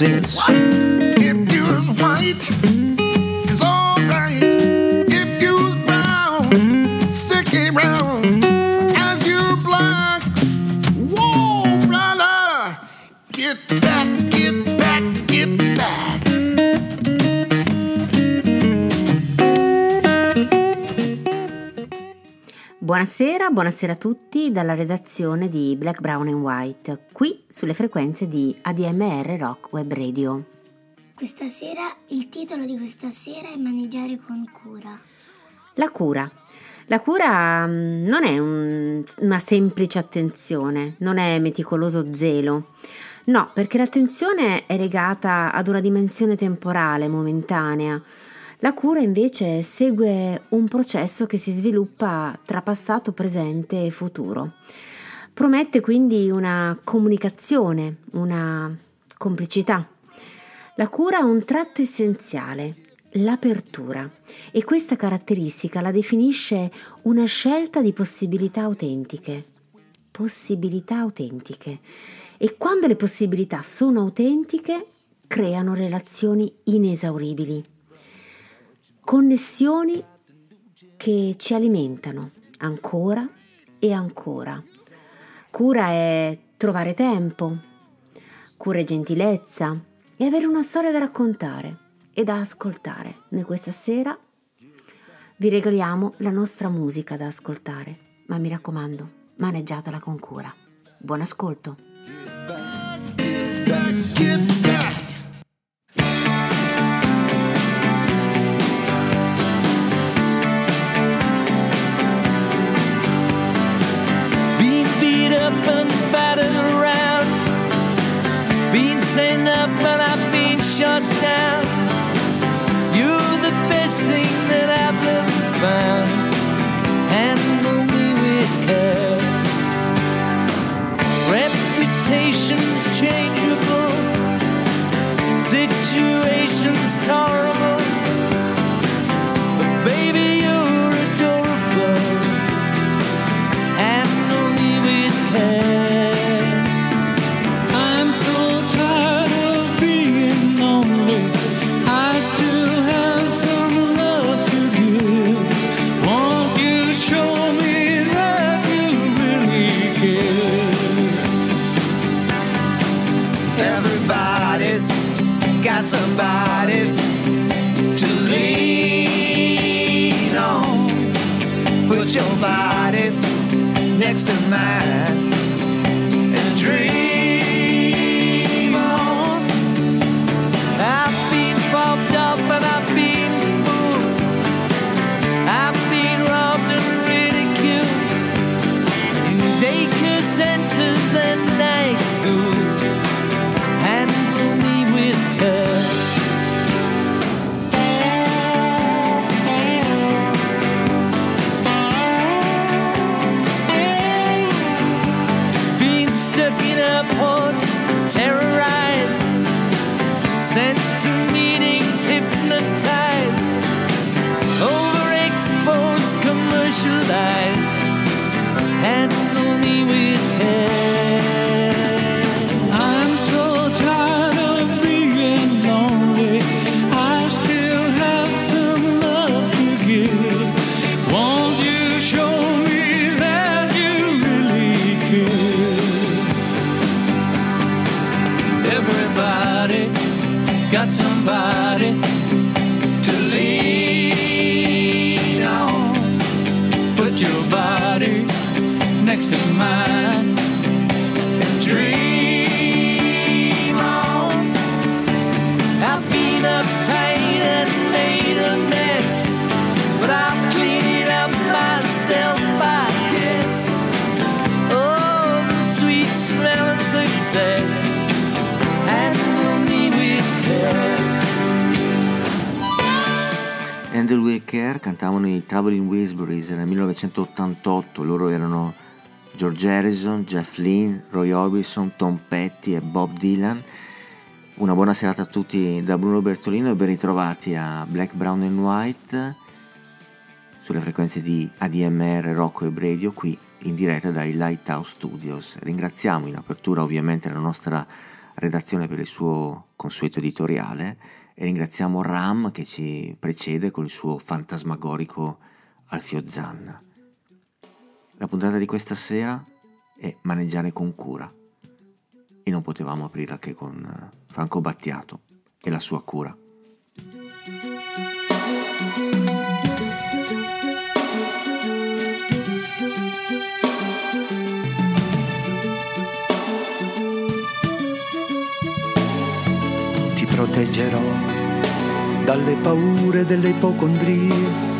Since. Buonasera, buonasera a tutti dalla redazione di Black, Brown and White, qui sulle frequenze di ADMR Rock Web Radio. Questa sera, il titolo di questa sera è Maneggiare con cura. La cura. La cura mm, non è un- una semplice attenzione, non è meticoloso zelo. No, perché l'attenzione è legata ad una dimensione temporale, momentanea. La cura invece segue un processo che si sviluppa tra passato, presente e futuro. Promette quindi una comunicazione, una complicità. La cura ha un tratto essenziale, l'apertura, e questa caratteristica la definisce una scelta di possibilità autentiche. Possibilità autentiche. E quando le possibilità sono autentiche, creano relazioni inesauribili, connessioni che ci alimentano ancora e ancora. Cura è trovare tempo, cura è gentilezza e avere una storia da raccontare e da ascoltare. Noi questa sera vi regaliamo la nostra musica da ascoltare, ma mi raccomando, maneggiatela con cura. Buon ascolto! Andrew Wilker cantavano i Traveling Whisperies nel 1988, loro erano George Harrison, Jeff Lynne, Roy Orbison, Tom Petty e Bob Dylan. Una buona serata a tutti da Bruno Bertolino e ben ritrovati a Black, Brown and White sulle frequenze di ADMR, Rocco e Radio qui in diretta dai Lighthouse Studios. Ringraziamo in apertura ovviamente la nostra redazione per il suo consueto editoriale e ringraziamo Ram che ci precede con il suo fantasmagorico Alfio Zanna. La puntata di questa sera è Maneggiare con cura e non potevamo aprirla che con eh, Franco Battiato e la sua cura. Ti proteggerò dalle paure delle ipocondrie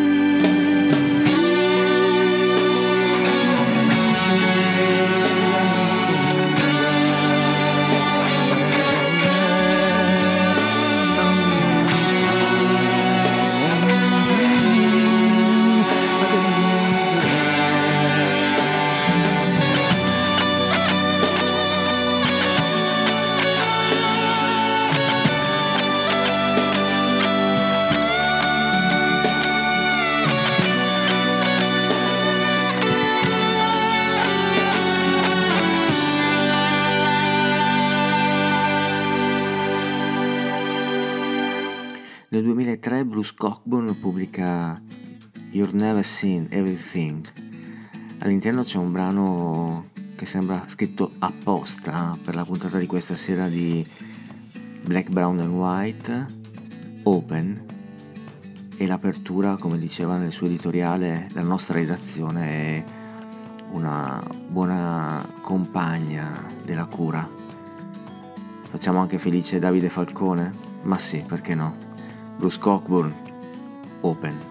Cockburn pubblica You've Never Seen Everything. All'interno c'è un brano che sembra scritto apposta per la puntata di questa sera di Black, Brown and White, Open, e l'apertura, come diceva nel suo editoriale, la nostra redazione è una buona compagna della cura Facciamo anche felice Davide Falcone? Ma sì, perché no? Bruce Cockburn, Open.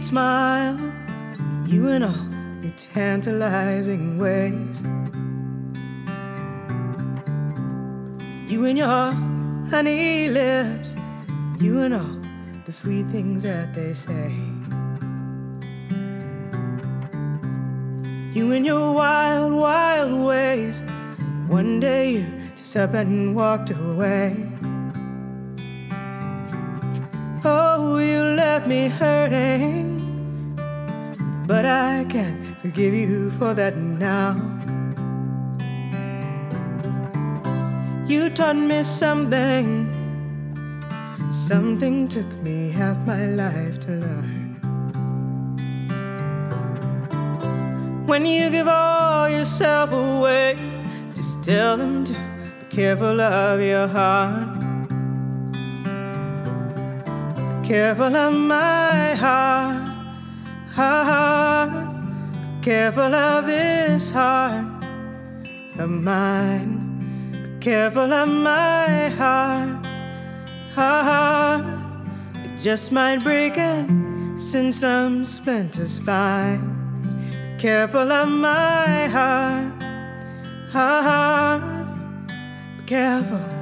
Sweet smile, you and all your tantalizing ways. You and your honey lips, you and all the sweet things that they say. You and your wild, wild ways. One day you just up and walked away. Oh, you left me hurting. But I can't forgive you for that now. You taught me something. Something took me half my life to learn. When you give all yourself away, just tell them to be careful of your heart. Careful of my heart. heart. Be Careful of this heart of mine. Be careful of my heart. Heart. It just might break and send some splinters flying. Be careful of my heart. Ha heart. Be careful.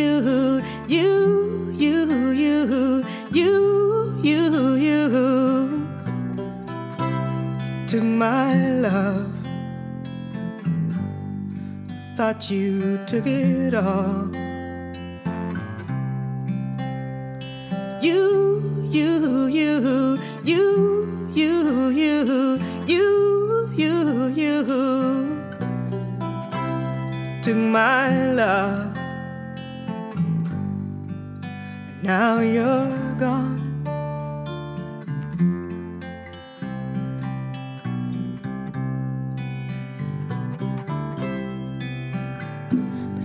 You, you, you, you, you, you, you, took my love. Thought you took it all. You, you, you, you, you, you, you, you, you took my love. Now you're gone.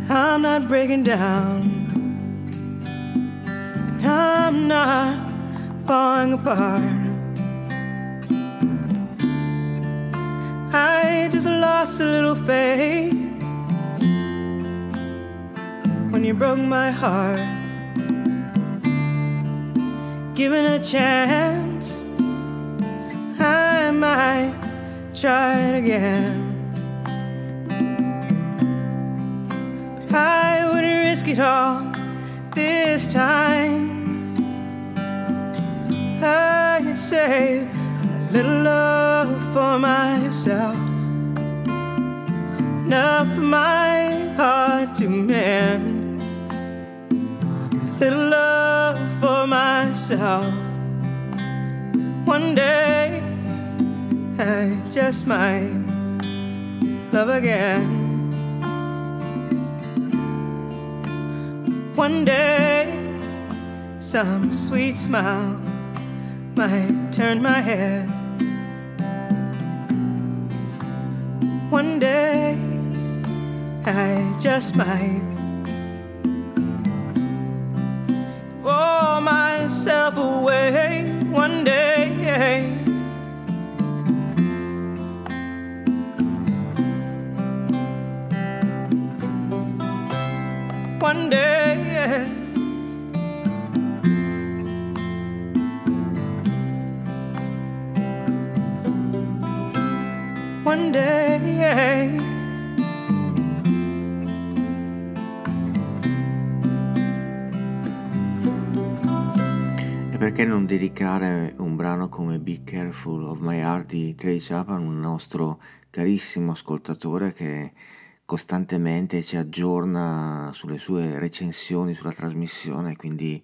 But I'm not breaking down. And I'm not falling apart. I just lost a little faith when you broke my heart. Given a chance, I might try it again. But I wouldn't risk it all this time. I'd save a little love for myself enough for my heart to mend. Little love myself. One day I just might love again. One day some sweet smile might turn my head. One day I just might myself away. One day. One day. One day. Perché non dedicare un brano come Be Careful of My Heart di Trace Chapman, un nostro carissimo ascoltatore che costantemente ci aggiorna sulle sue recensioni sulla trasmissione, quindi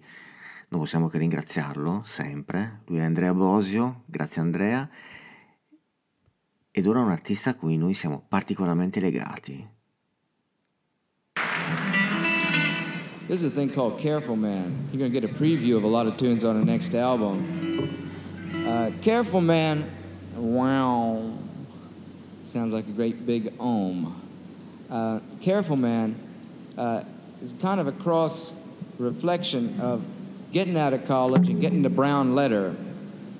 non possiamo che ringraziarlo sempre. Lui è Andrea Bosio, grazie Andrea. Ed ora un artista a cui noi siamo particolarmente legati. This is a thing called Careful Man. You're going to get a preview of a lot of tunes on the next album. Uh, Careful Man, wow, sounds like a great big ohm. Uh, Careful Man uh, is kind of a cross reflection of getting out of college and getting the brown letter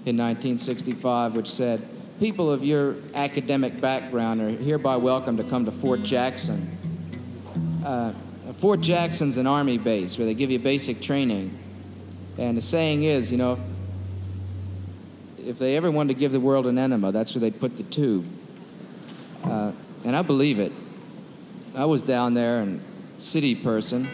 in 1965, which said, People of your academic background are hereby welcome to come to Fort Jackson. Uh, Fort Jackson's an army base where they give you basic training. And the saying is, you know, if they ever wanted to give the world an enema, that's where they'd put the tube. Uh, and I believe it. I was down there and city person.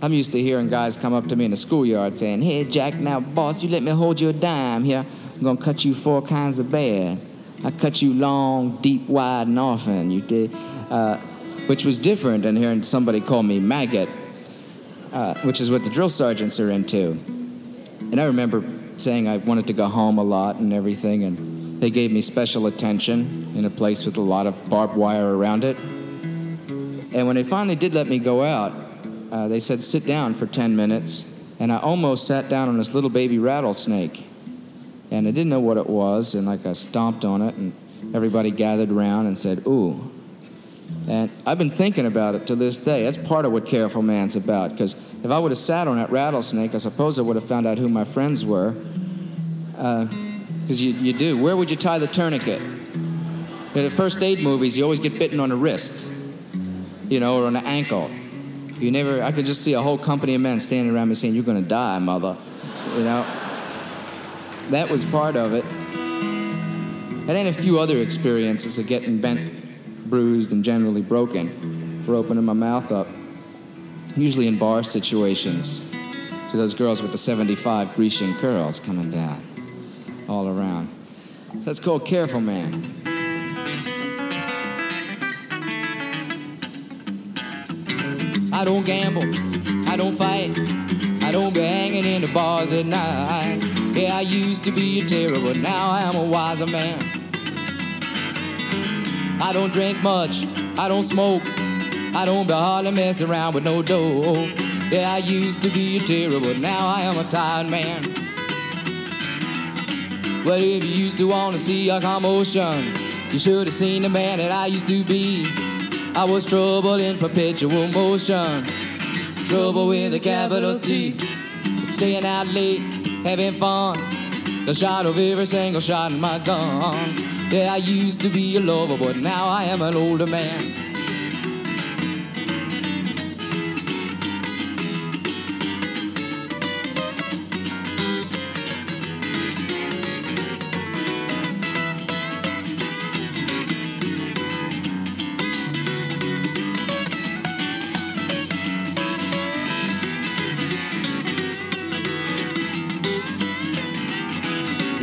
I'm used to hearing guys come up to me in the schoolyard saying, Hey, Jack, now, boss, you let me hold your dime here. I'm going to cut you four kinds of bad. I cut you long, deep, wide, and often. You did. Uh, which was different than hearing somebody call me maggot, uh, which is what the drill sergeants are into. And I remember saying I wanted to go home a lot and everything, and they gave me special attention in a place with a lot of barbed wire around it. And when they finally did let me go out, uh, they said, sit down for 10 minutes. And I almost sat down on this little baby rattlesnake. And I didn't know what it was, and like I stomped on it, and everybody gathered around and said, ooh. And I've been thinking about it to this day. That's part of what Careful Man's about. Because if I would have sat on that rattlesnake, I suppose I would have found out who my friends were. Uh, because you, you do. Where would you tie the tourniquet? In the first aid movies, you always get bitten on the wrist, you know, or on the ankle. You never, I could just see a whole company of men standing around me saying, You're going to die, mother. You know? That was part of it. And then a few other experiences of getting bent bruised and generally broken for opening my mouth up, usually in bar situations, to those girls with the 75 Grecian curls coming down all around. So that's called Careful Man. I don't gamble, I don't fight, I don't be hanging in the bars at night. Yeah, I used to be a terror, but now I am a wiser man. I don't drink much, I don't smoke, I don't be hardly mess around with no dough. Yeah, I used to be a terror, but now I am a tired man. Well, if you used to want to see a commotion, you should have seen the man that I used to be. I was trouble in perpetual motion, trouble with a capital T. Staying out late, having fun, the shot of every single shot in my gun. Yeah, I used to be a lover, but now I am an older man.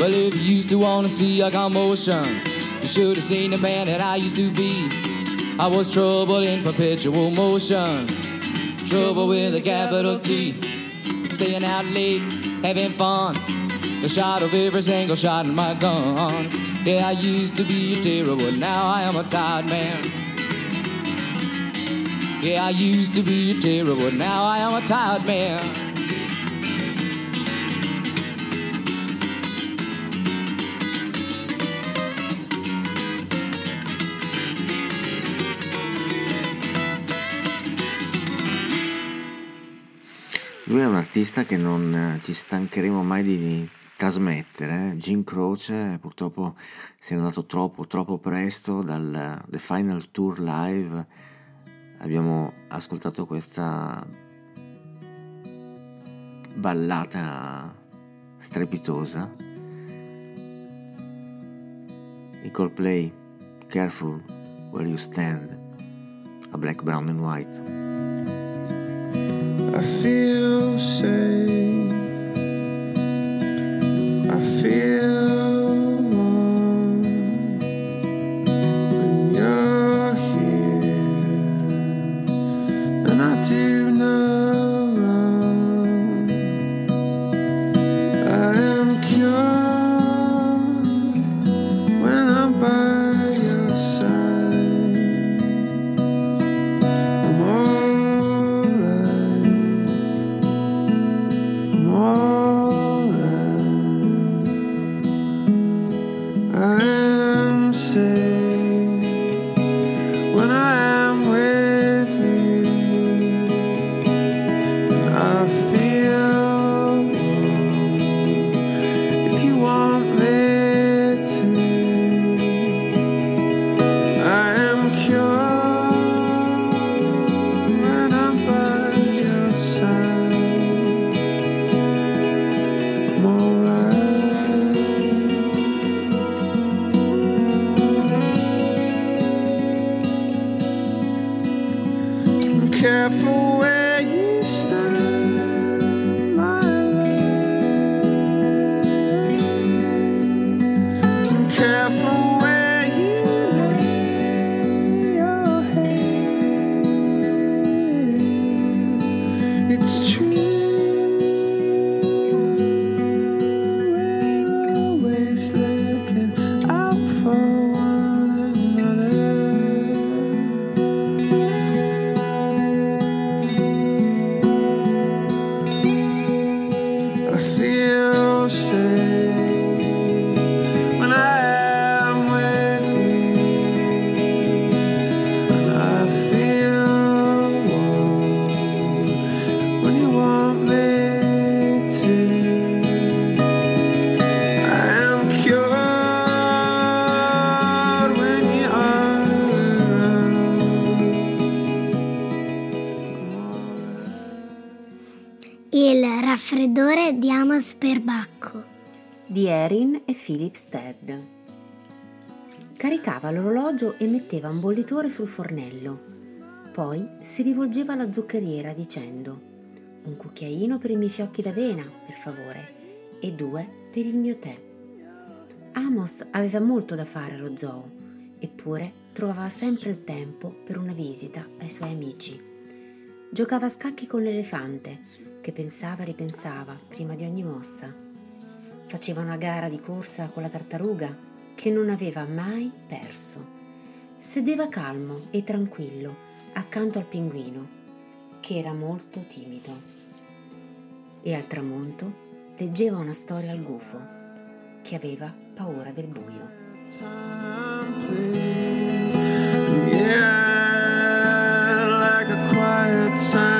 Well, if you used to want to see a commotion, you should have seen the man that I used to be. I was trouble in perpetual motion, trouble with a capital T. Staying out late, having fun, the shot of every single shot in my gun. Yeah, I used to be terror, now I am a tired man. Yeah, I used to be but now I am a tired man. Lui è un artista che non eh, ci stancheremo mai di trasmettere. eh. Jim Croce purtroppo si è andato troppo, troppo presto dal eh, The Final Tour Live. Abbiamo ascoltato questa ballata strepitosa. I Coldplay, Careful Where You Stand, a Black, Brown and White. I feel say Lipstead. Caricava l'orologio e metteva un bollitore sul fornello. Poi si rivolgeva alla zuccheriera dicendo un cucchiaino per i miei fiocchi d'avena, per favore, e due per il mio tè. Amos aveva molto da fare allo zoo, eppure trovava sempre il tempo per una visita ai suoi amici. Giocava a scacchi con l'elefante, che pensava e ripensava prima di ogni mossa. Faceva una gara di corsa con la tartaruga che non aveva mai perso. Sedeva calmo e tranquillo accanto al pinguino, che era molto timido. E al tramonto leggeva una storia al gufo, che aveva paura del buio. Yeah, like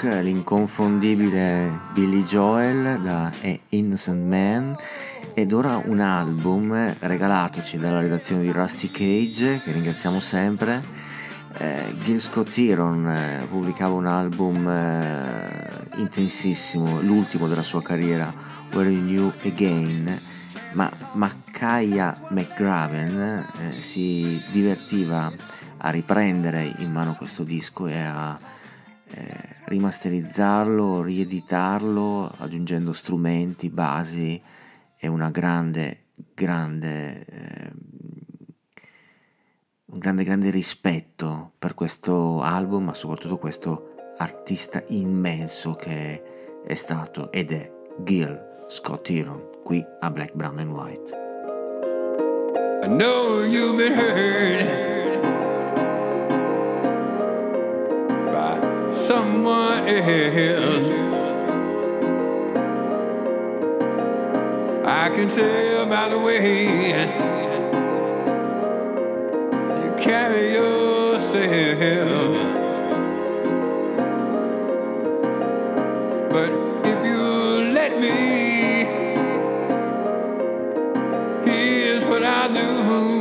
Talk, l'inconfondibile Billy Joel da A Innocent Man ed ora un album regalatoci dalla redazione di Rusty Cage che ringraziamo sempre. Eh, Gil Scott Heron eh, pubblicava un album eh, intensissimo, l'ultimo della sua carriera, Where You Knew Again, ma Makaya McGraven eh, si divertiva a riprendere in mano questo disco e a eh, rimasterizzarlo, rieditarlo, aggiungendo strumenti, basi e una grande, grande, eh, un grande, grande rispetto per questo album, ma soprattutto questo artista immenso che è stato ed è Gil Scott Heron qui a Black, Brown and White. I know you've been hurt by someone else. I can tell by the way you carry yourself. But if you let me, here's what I do.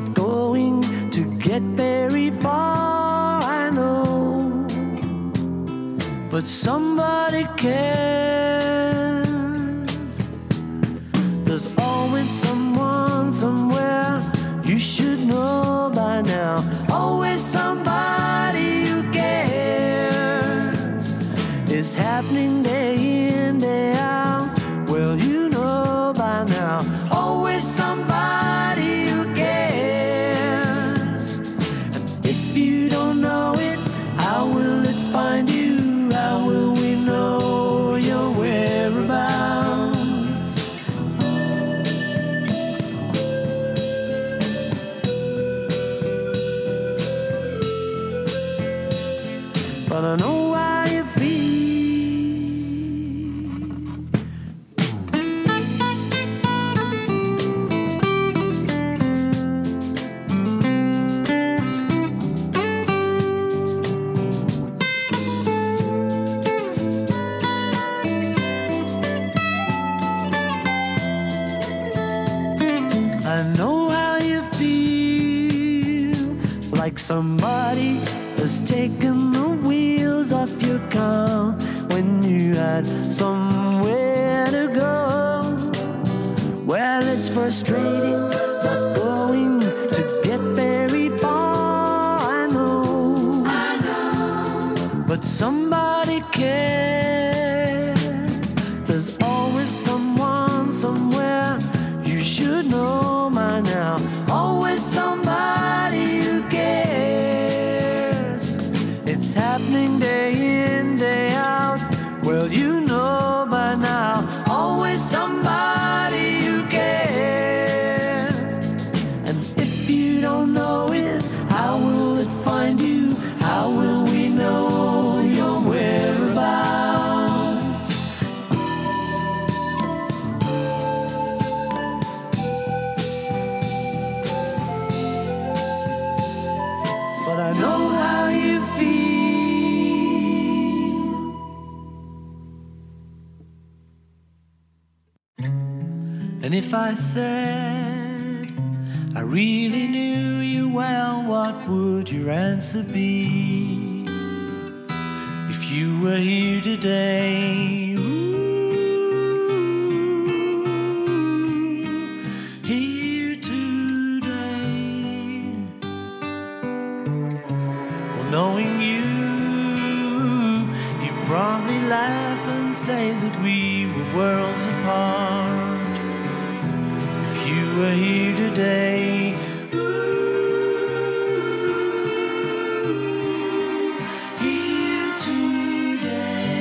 Not going to get very far, I know. But somebody cares. There's always someone somewhere you should know by now. Always somebody who cares. It's happening day somebody has taken the wheels off your car when you had somewhere to go. Well, it's frustrating I said I really knew you well, what would your answer be? If you were here today, ooh, here today. Well, knowing you, you'd probably laugh and say that we were worlds apart. Were here today, here today.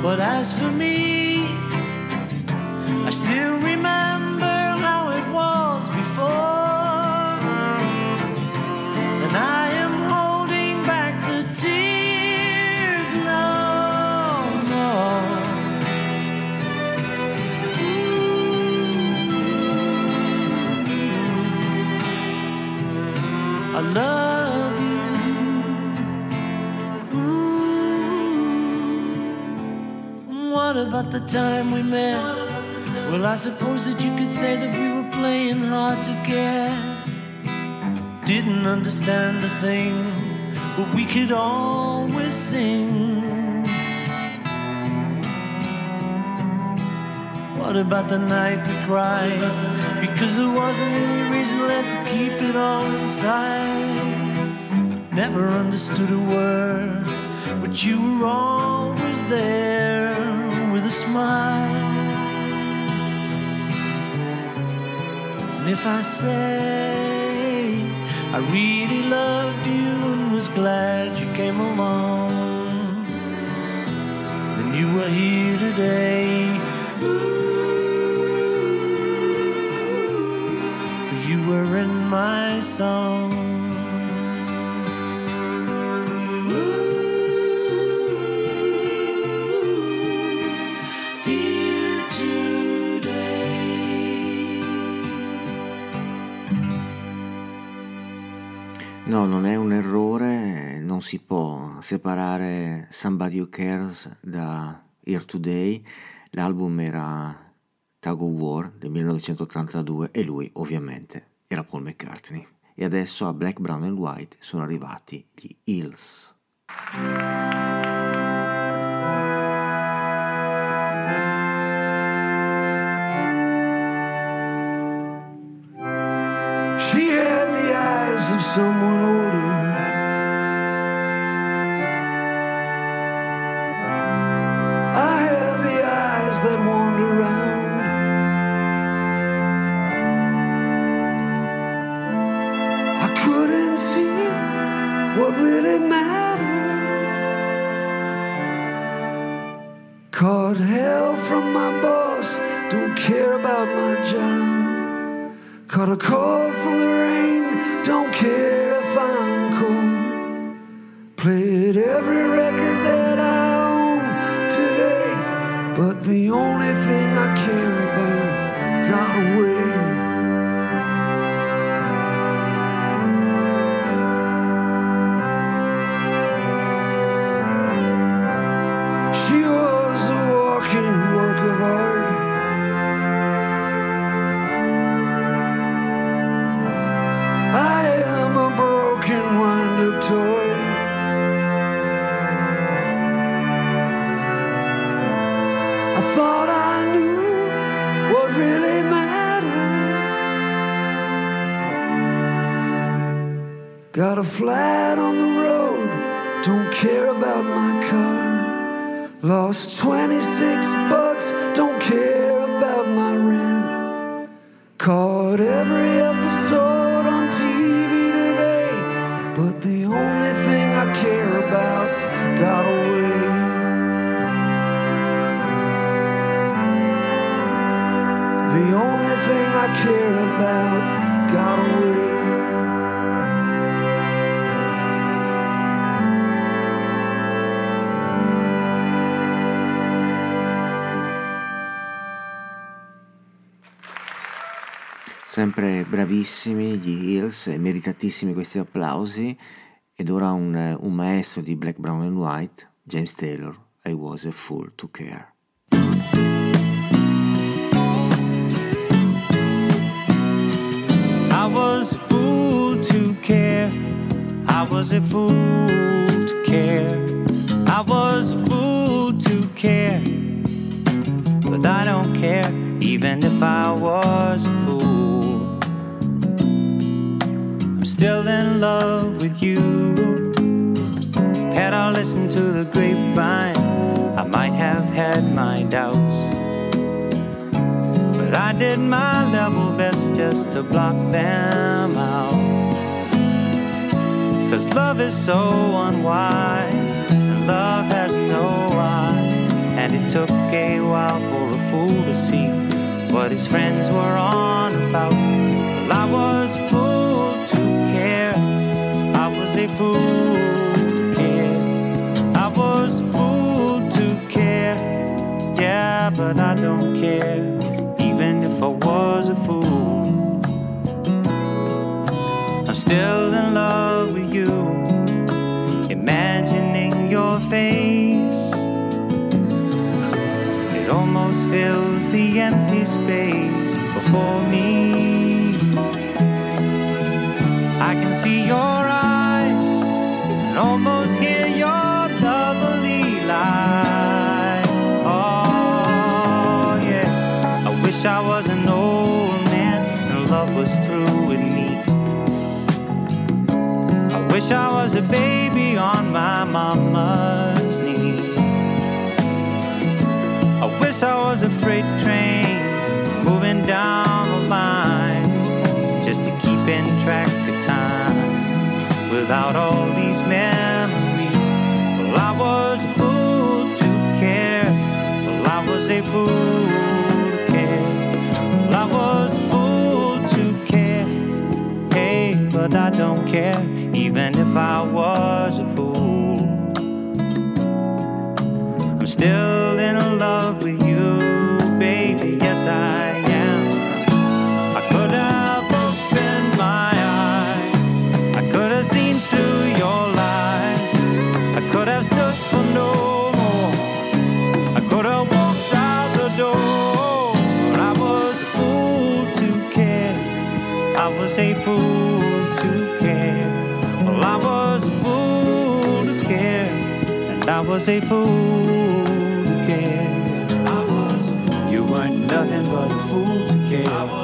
But as for me, I still remember about the time we met? Well, I suppose that you could say that we were playing hard to get. Didn't understand a thing, but we could always sing. What about the night we cried? Because there wasn't any reason left to keep it all inside. Never understood a word, but you were always there smile. And if I say I really loved you and was glad you came along, then you were here today. For you were in my song. No, non è un errore, non si può separare Somebody Who Cares da Here Today. L'album era Tug of War del 1982 e lui ovviamente era Paul McCartney. E adesso a Black, Brown and White sono arrivati gli Hills. Someone Caught hell from my boss, don't care about my job. Caught a cold from the rain, don't care if I'm cold. Played every record that I own today, but the only thing I care flag. Bravissimi gli Hills, e meritatissimi questi applausi. Ed ora un, un maestro di Black, Brown and White, James Taylor, I Was a Fool to Care. I was a fool to care. I was a fool to care. I was a fool to care. But I don't care, even if I was a fool. Still in love with you. Had I listened to the grapevine, I might have had my doubts. But I did my level best just to block them out. Cause love is so unwise, and love has no eyes. And it took a while for a fool to see what his friends were on about. Well, I was but I don't care, even if I was a fool. I'm still in love with you, imagining your face. It almost fills the empty space before me. I can see your wish I was an old man and love was through with me. I wish I was a baby on my mama's knee. I wish I was a freight train moving down the line just to keep in track of time without all these memories. Well, I was a fool to care. Well, I was a fool but I don't care, even if I was a fool. I'm still in love with you, baby, yes I am. I could have opened my eyes, I could have seen through your lies, I could have stood for no more, I could have walked out the door. I was a fool to care, I was a fool. I was a fool to care. I was a fool. You weren't nothing but a fool to care.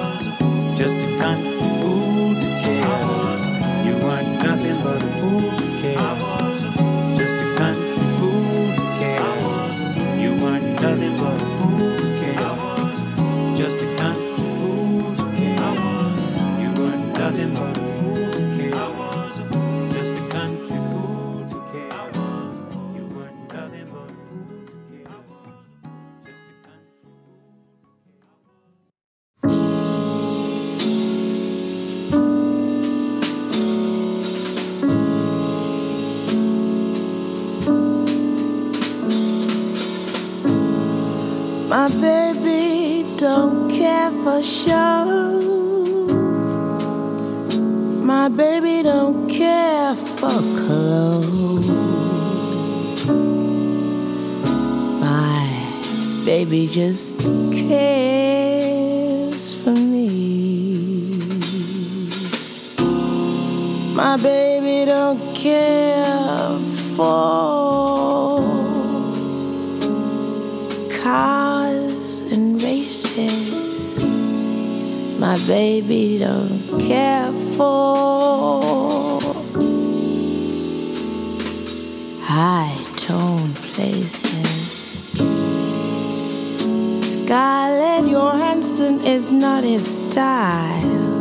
Shows. My baby don't care for clothes. My baby just cares for me. My baby don't care for baby don't care for high tone places. Scarlett Johansson is not his style,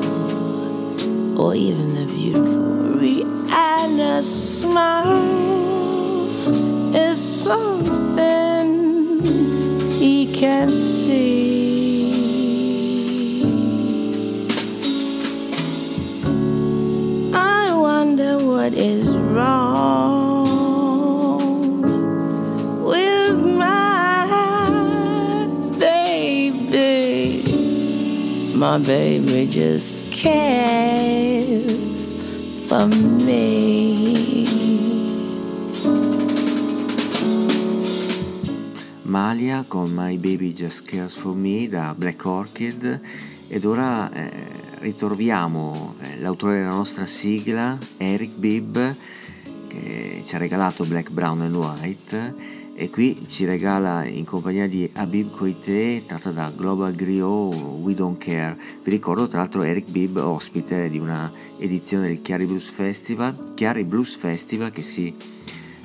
or even the beautiful Rihanna's smile is something he can My baby just cares for me. Malia con My Baby Just Cares For Me da Black Orchid ed ora eh, ritroviamo eh, l'autore della nostra sigla, Eric Bibb, che ci ha regalato Black, Brown and White e qui ci regala in compagnia di Habib Koité tratta da Global Griot We Don't Care. Vi ricordo tra l'altro Eric Bibb ospite di una edizione del Chiari Blues Festival, Chiari Blues Festival che si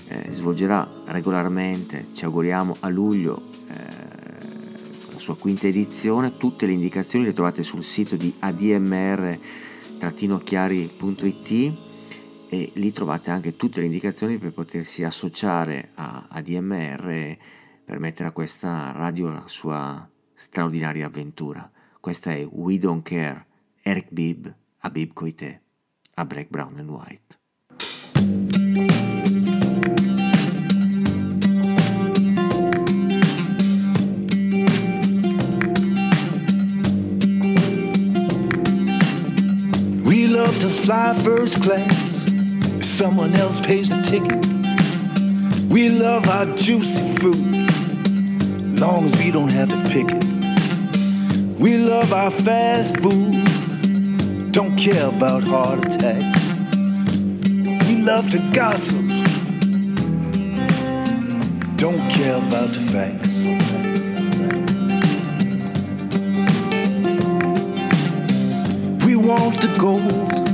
eh, svolgerà regolarmente, ci auguriamo a luglio, eh, la sua quinta edizione. Tutte le indicazioni le trovate sul sito di admr-chiari.it e lì trovate anche tutte le indicazioni per potersi associare a ADMR per mettere a questa radio la sua straordinaria avventura. Questa è We Don't Care, Eric Bibb, Habib Koité, a Black, Brown and White. We love to fly first class. Someone else pays the ticket. We love our juicy fruit, long as we don't have to pick it. We love our fast food, don't care about heart attacks. We love to gossip, don't care about the facts. We want the gold,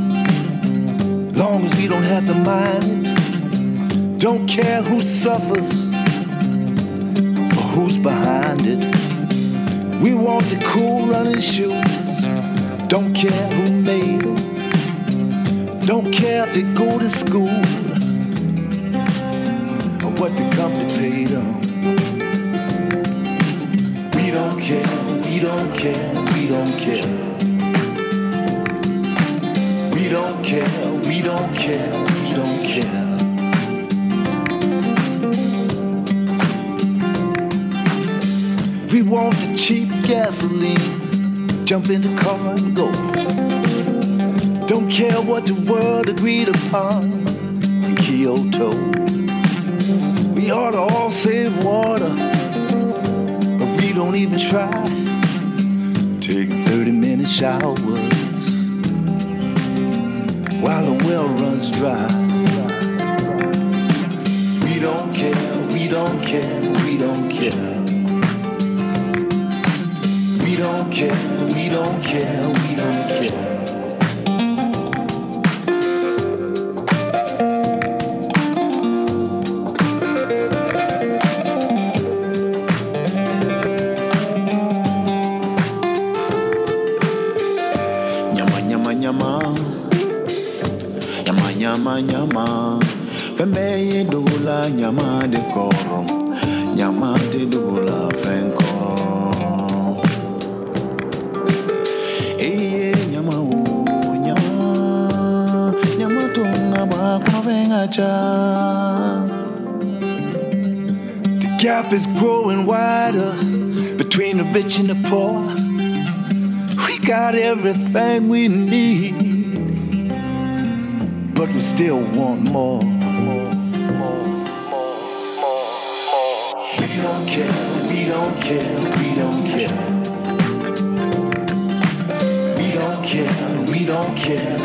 we don't have to mind. Don't care who suffers or who's behind it. We want the cool running shoes, don't care who made them. Don't care if they go to school or what the company paid them. We don't care, we don't care, we don't care. We don't care, we don't care, we don't care. We want the cheap gasoline, jump in the car and go. Don't care what the world agreed upon in Kyoto. We ought to all save water, but we don't even try. Taking 30 minute showers while the well runs dry. We don't care, we don't care, we don't care. We don't care, we don't care, we don't care. rich and the poor. We got everything we need, but we still want more. more we don't care, we don't care, we don't care. We don't care, we don't care.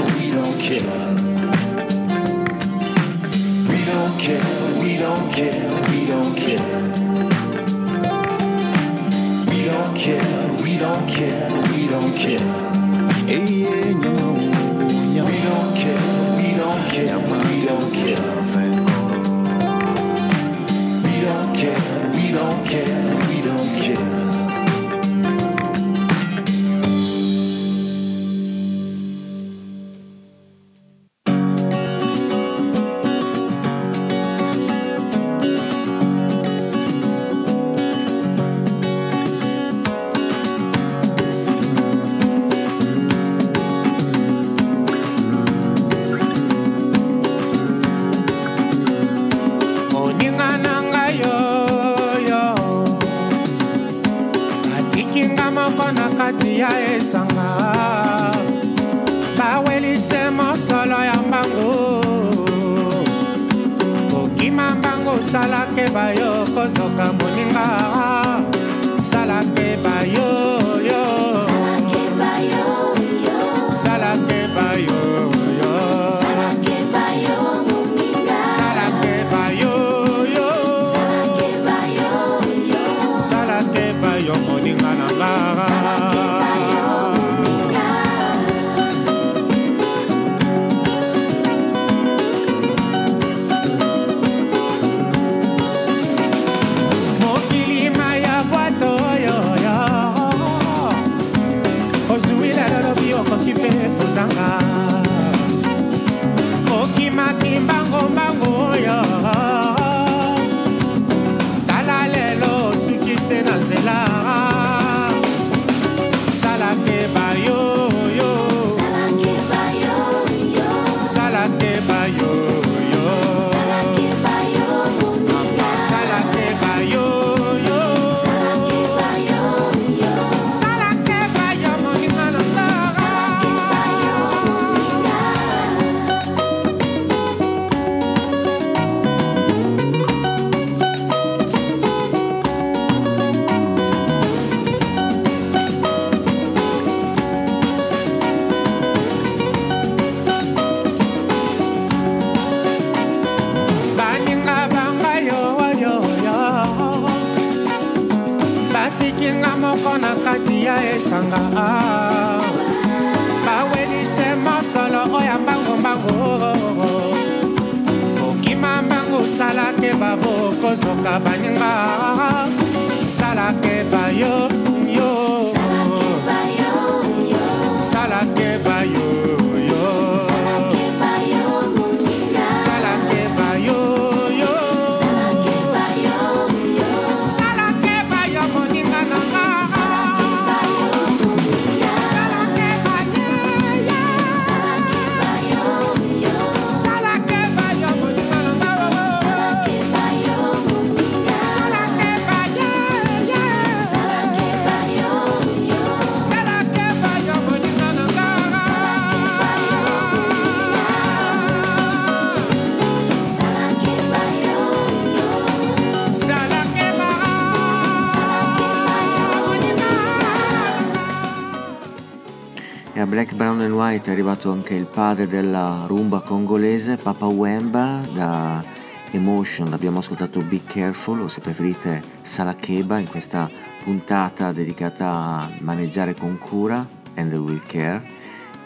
Black, Brown and White è arrivato anche il padre della rumba congolese, Papa Wemba, da Emotion. Abbiamo ascoltato Be Careful o se preferite Salakeba in questa puntata dedicata a maneggiare con cura and with care.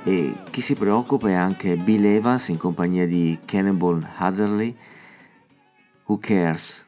E chi si preoccupa è anche Bill Evans in compagnia di Cannibal Hadderley Who Cares?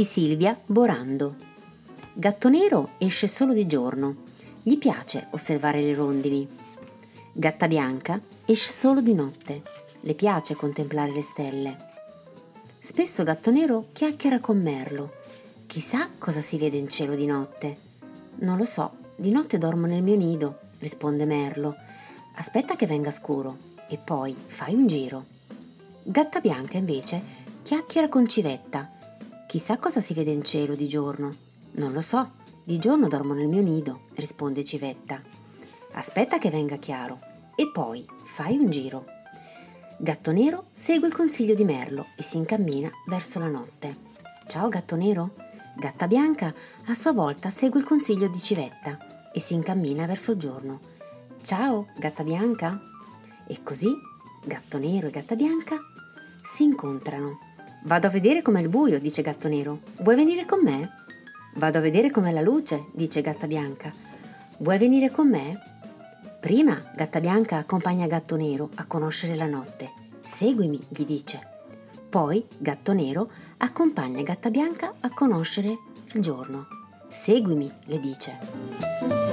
Di Silvia Borando. Gatto nero esce solo di giorno. Gli piace osservare le rondini. Gatta bianca esce solo di notte. Le piace contemplare le stelle. Spesso Gatto nero chiacchiera con Merlo. Chissà cosa si vede in cielo di notte. Non lo so, di notte dormo nel mio nido, risponde Merlo. Aspetta che venga scuro e poi fai un giro. Gatta bianca invece chiacchiera con Civetta. Chissà cosa si vede in cielo di giorno. Non lo so, di giorno dormo nel mio nido, risponde Civetta. Aspetta che venga chiaro e poi fai un giro. Gatto nero segue il consiglio di Merlo e si incammina verso la notte. Ciao gatto nero. Gatta bianca a sua volta segue il consiglio di Civetta e si incammina verso il giorno. Ciao gatta bianca. E così gatto nero e gatta bianca si incontrano. Vado a vedere com'è il buio, dice gatto nero. Vuoi venire con me? Vado a vedere com'è la luce, dice gatta bianca. Vuoi venire con me? Prima gatta bianca accompagna gatto nero a conoscere la notte. Seguimi, gli dice. Poi Gatto Nero accompagna Gatta Bianca a conoscere il giorno. Seguimi, le dice.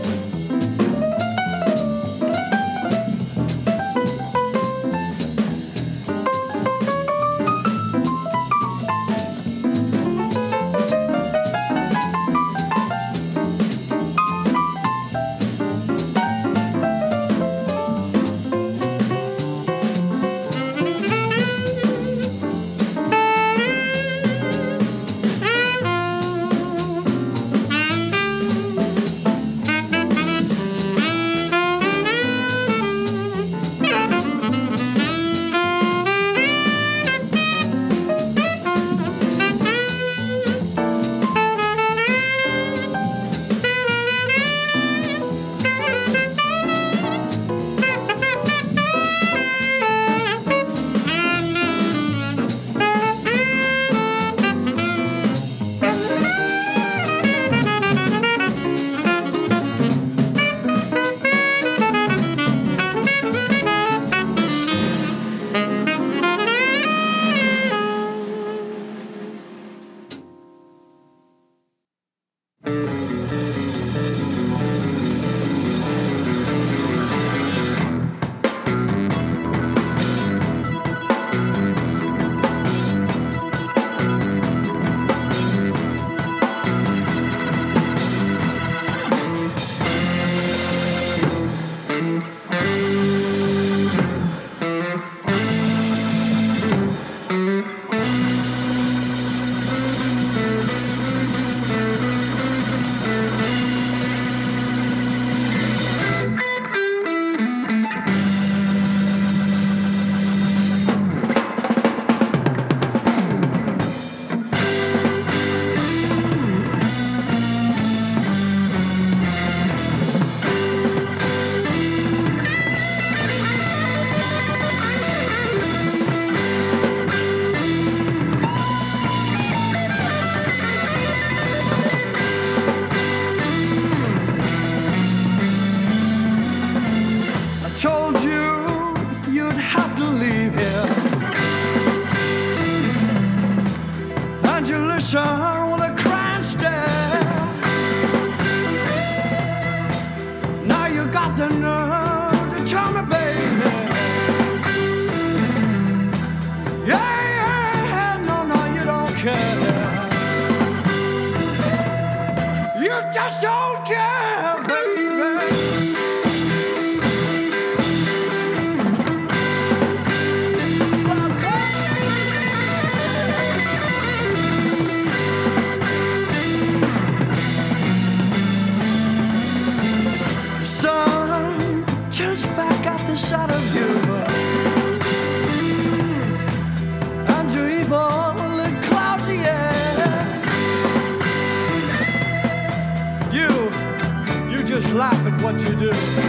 Do.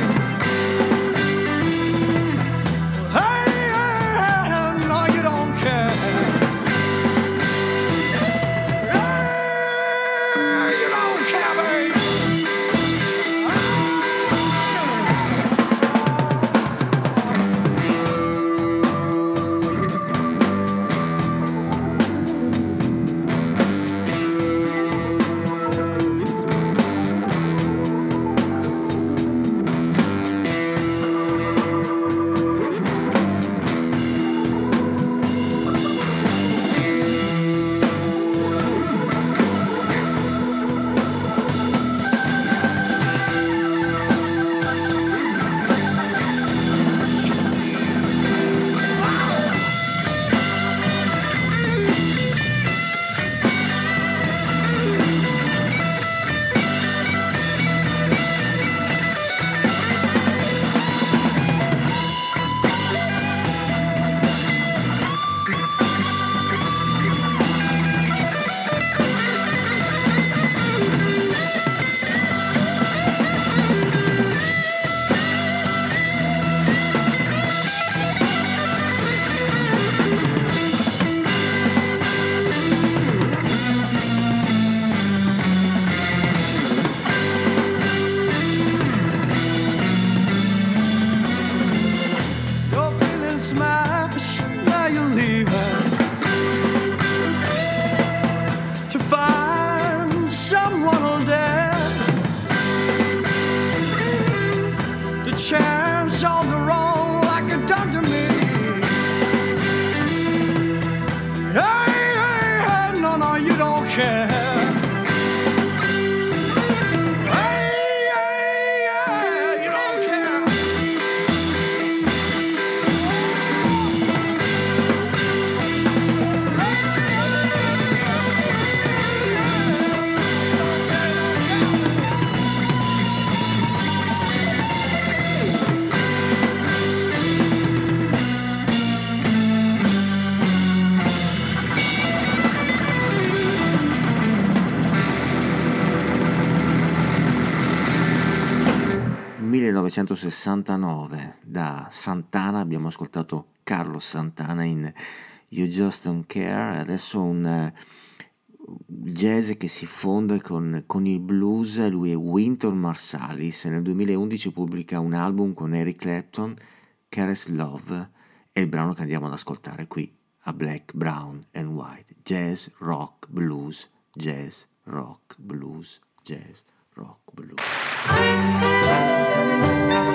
1969 da Santana abbiamo ascoltato Carlos Santana in You Just Don't Care adesso un eh, jazz che si fonde con, con il blues, lui è Winton Marsalis nel 2011 pubblica un album con Eric Clapton, Caress Love, è il brano che andiamo ad ascoltare qui a Black, Brown and White, jazz, rock, blues, jazz, rock, blues, jazz, rock, blues. Música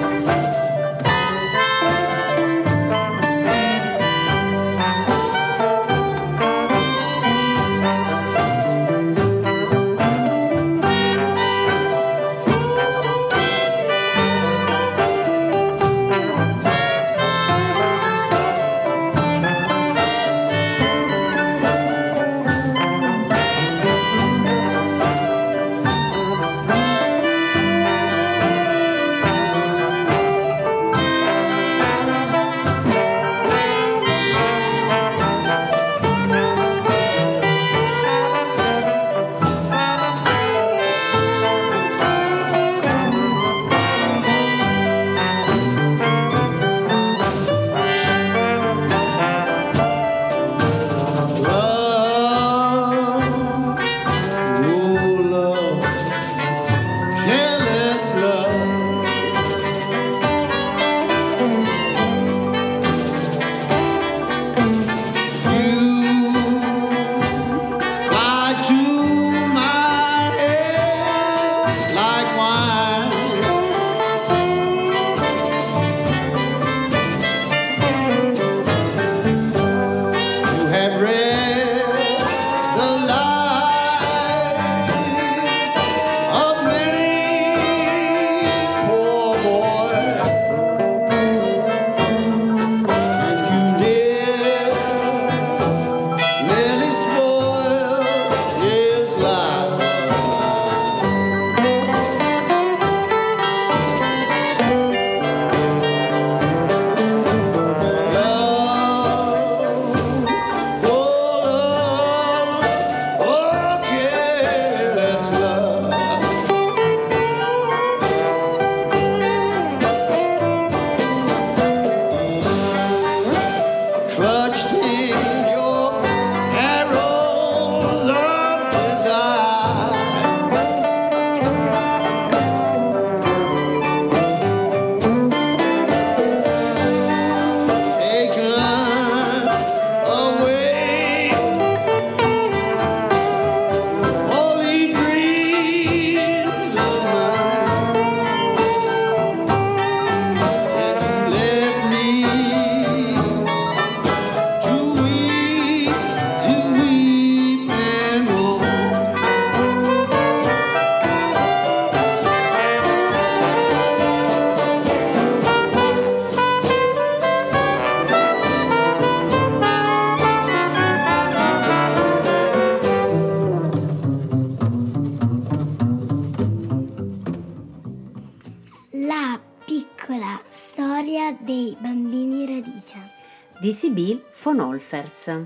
von Olfers.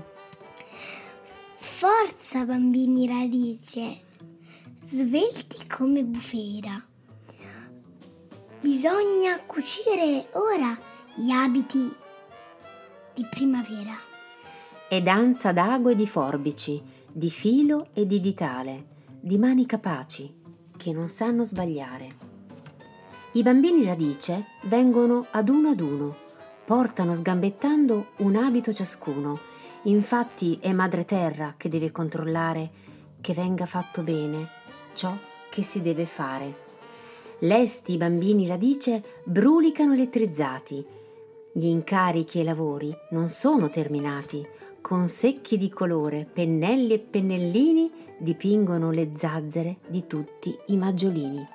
Forza bambini radice, svelti come bufera. Bisogna cucire ora gli abiti di primavera. E danza d'ago e di forbici, di filo e di ditale, di mani capaci, che non sanno sbagliare. I bambini radice vengono ad uno ad uno, portano sgambettando un abito ciascuno. Infatti è Madre Terra che deve controllare che venga fatto bene ciò che si deve fare. Lesti i bambini radice brulicano elettrizzati. Gli incarichi e i lavori non sono terminati. con secchi di colore, pennelli e pennellini dipingono le zazzere di tutti i maggiolini.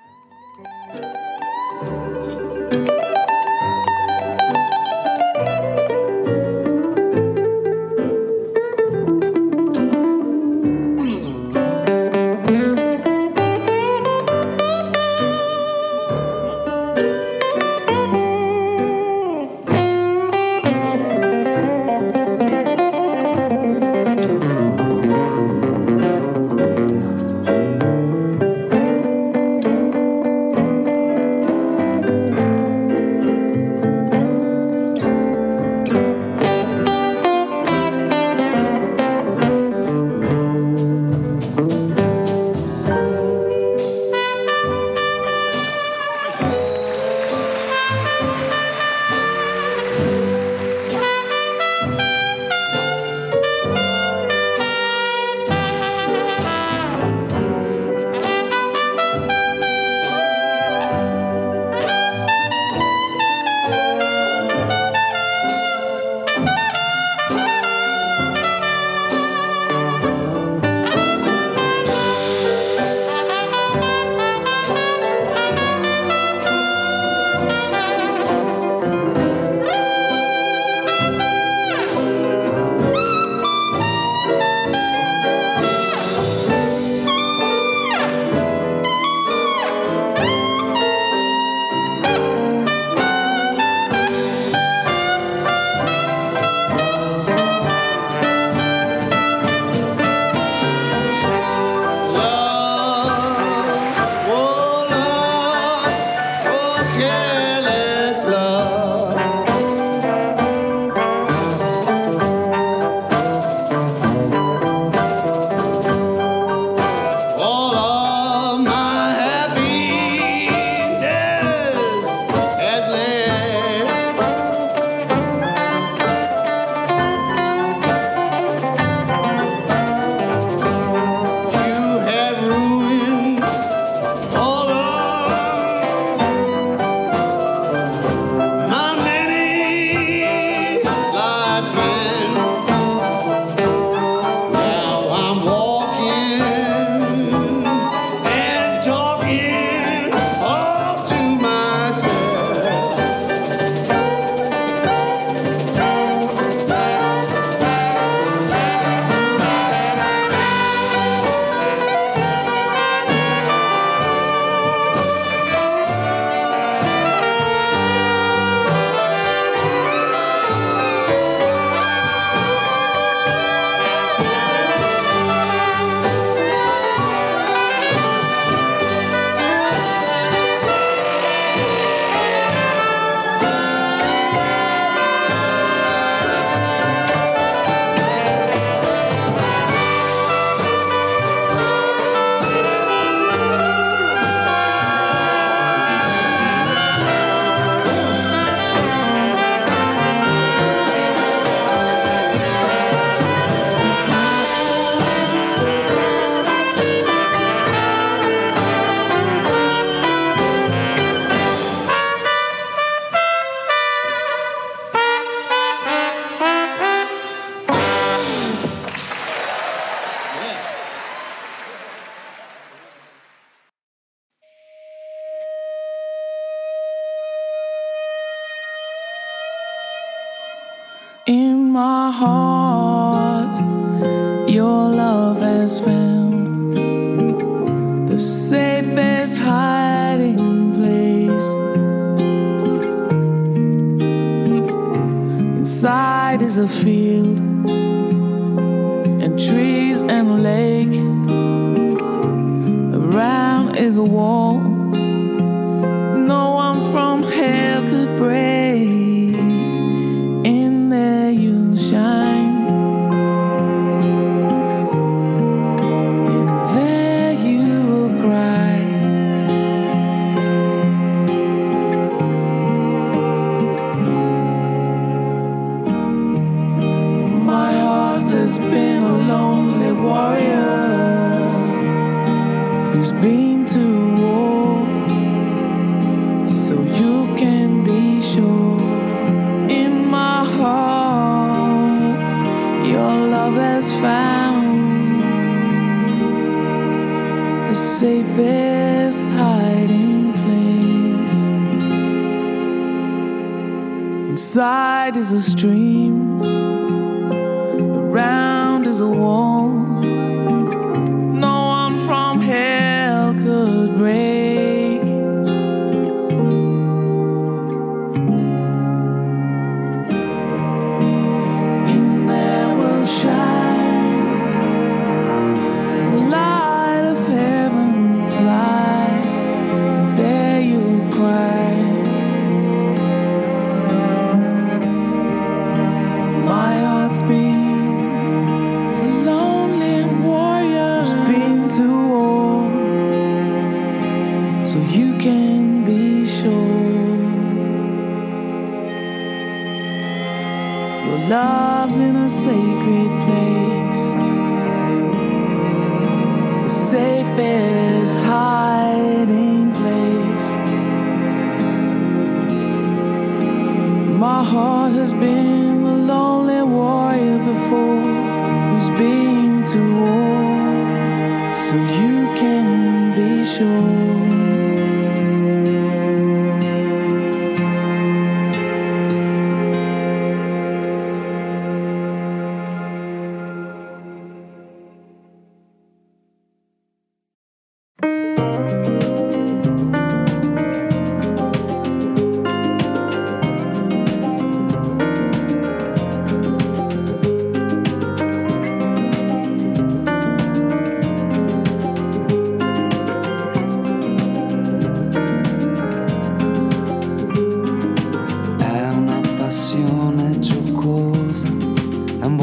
the.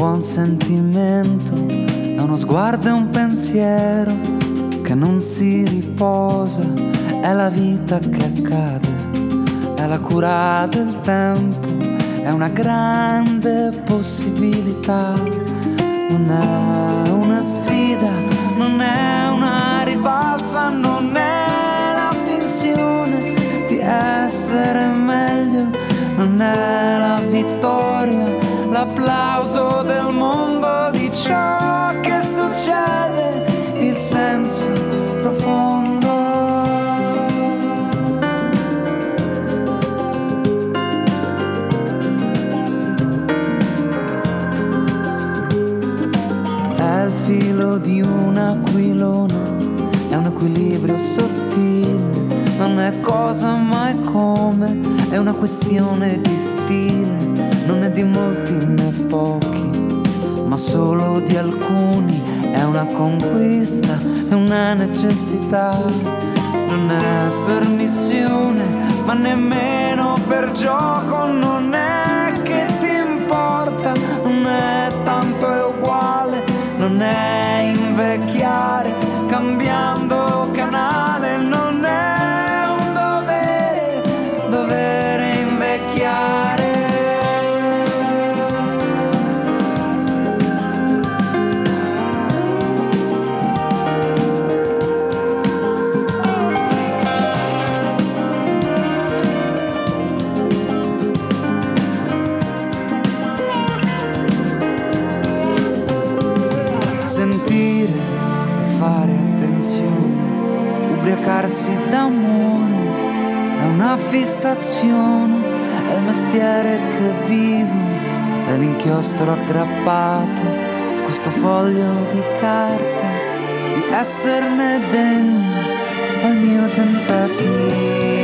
Buon sentimento, è uno sguardo e un pensiero che non si riposa, è la vita che accade, è la cura del tempo, è una grande possibilità, non è una sfida, non è una rivalsa, non è la finzione di essere meglio, non è la vittoria, l'applauso del mondo di ciò che succede, il senso profondo. È il filo di un aquilone, è un equilibrio sottile, non è cosa ma è come, è una questione di stile, non è di molti né pochi, ma solo di alcuni, è una conquista, è una necessità, non è per missione, ma nemmeno per gioco, non è che ti importa, non è tanto è uguale, non è invecchiare cambiando fissazione, è il mestiere che vivo, è l'inchiostro aggrappato a questo foglio di carta, di esserne degno, è il mio tentativo.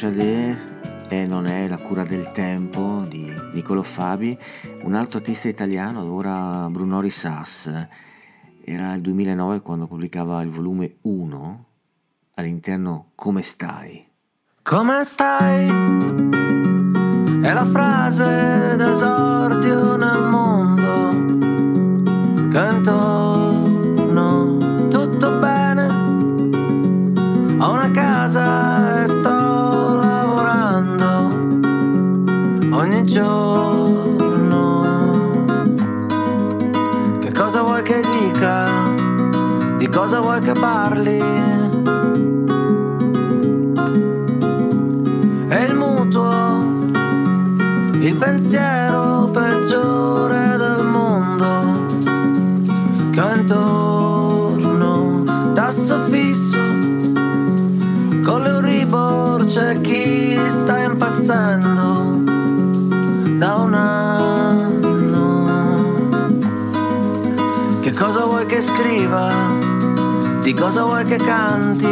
Chadé e non è La cura del tempo di Niccolo Fabi, un altro artista italiano, ora Bruno Risas. Era il 2009 quando pubblicava il volume 1 all'interno Come stai? Come stai? È la frase d'esordio nel mondo che scriva? Di cosa vuoi che canti?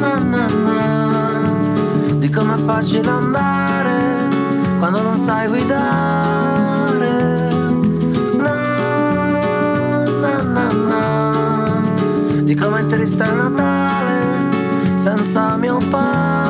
na, na, na, di com'è facile andare quando non sai guidare. Di come è triste il Natale senza mio padre.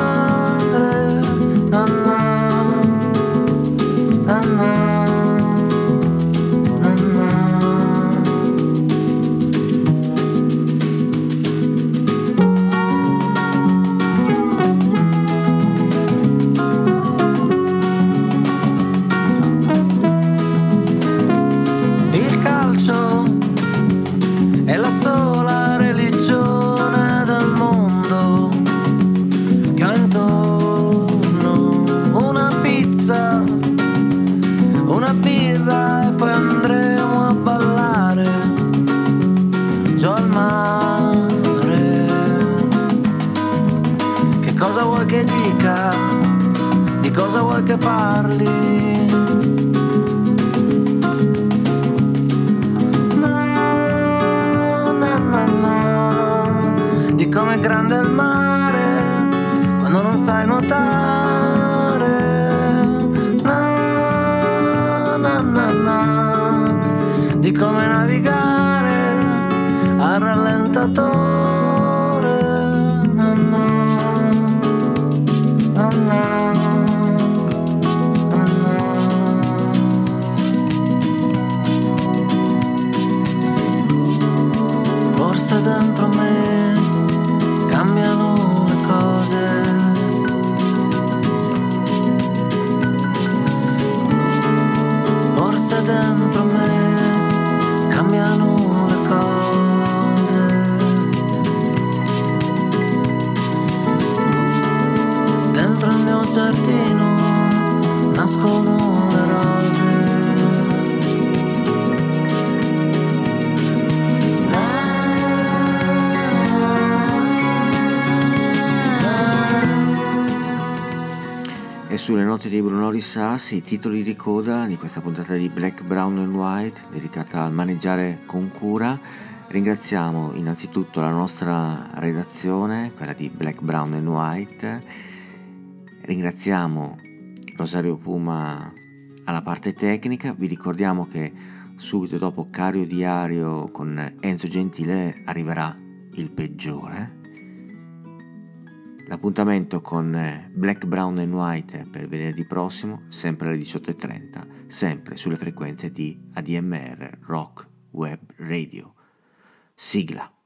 Sulle note di Bruno Rissassi i titoli di coda di questa puntata di Black, Brown and White dedicata al maneggiare con cura. Ringraziamo innanzitutto la nostra redazione, quella di Black, Brown and White. Ringraziamo Rosario Puma alla parte tecnica. Vi ricordiamo che subito dopo Cario Diario con Enzo Gentile arriverà il peggiore. L'appuntamento con eh, Black, Brown and White per venerdì prossimo, sempre alle 18.30, sempre sulle frequenze di ADMR Rock Web Radio. Sigla.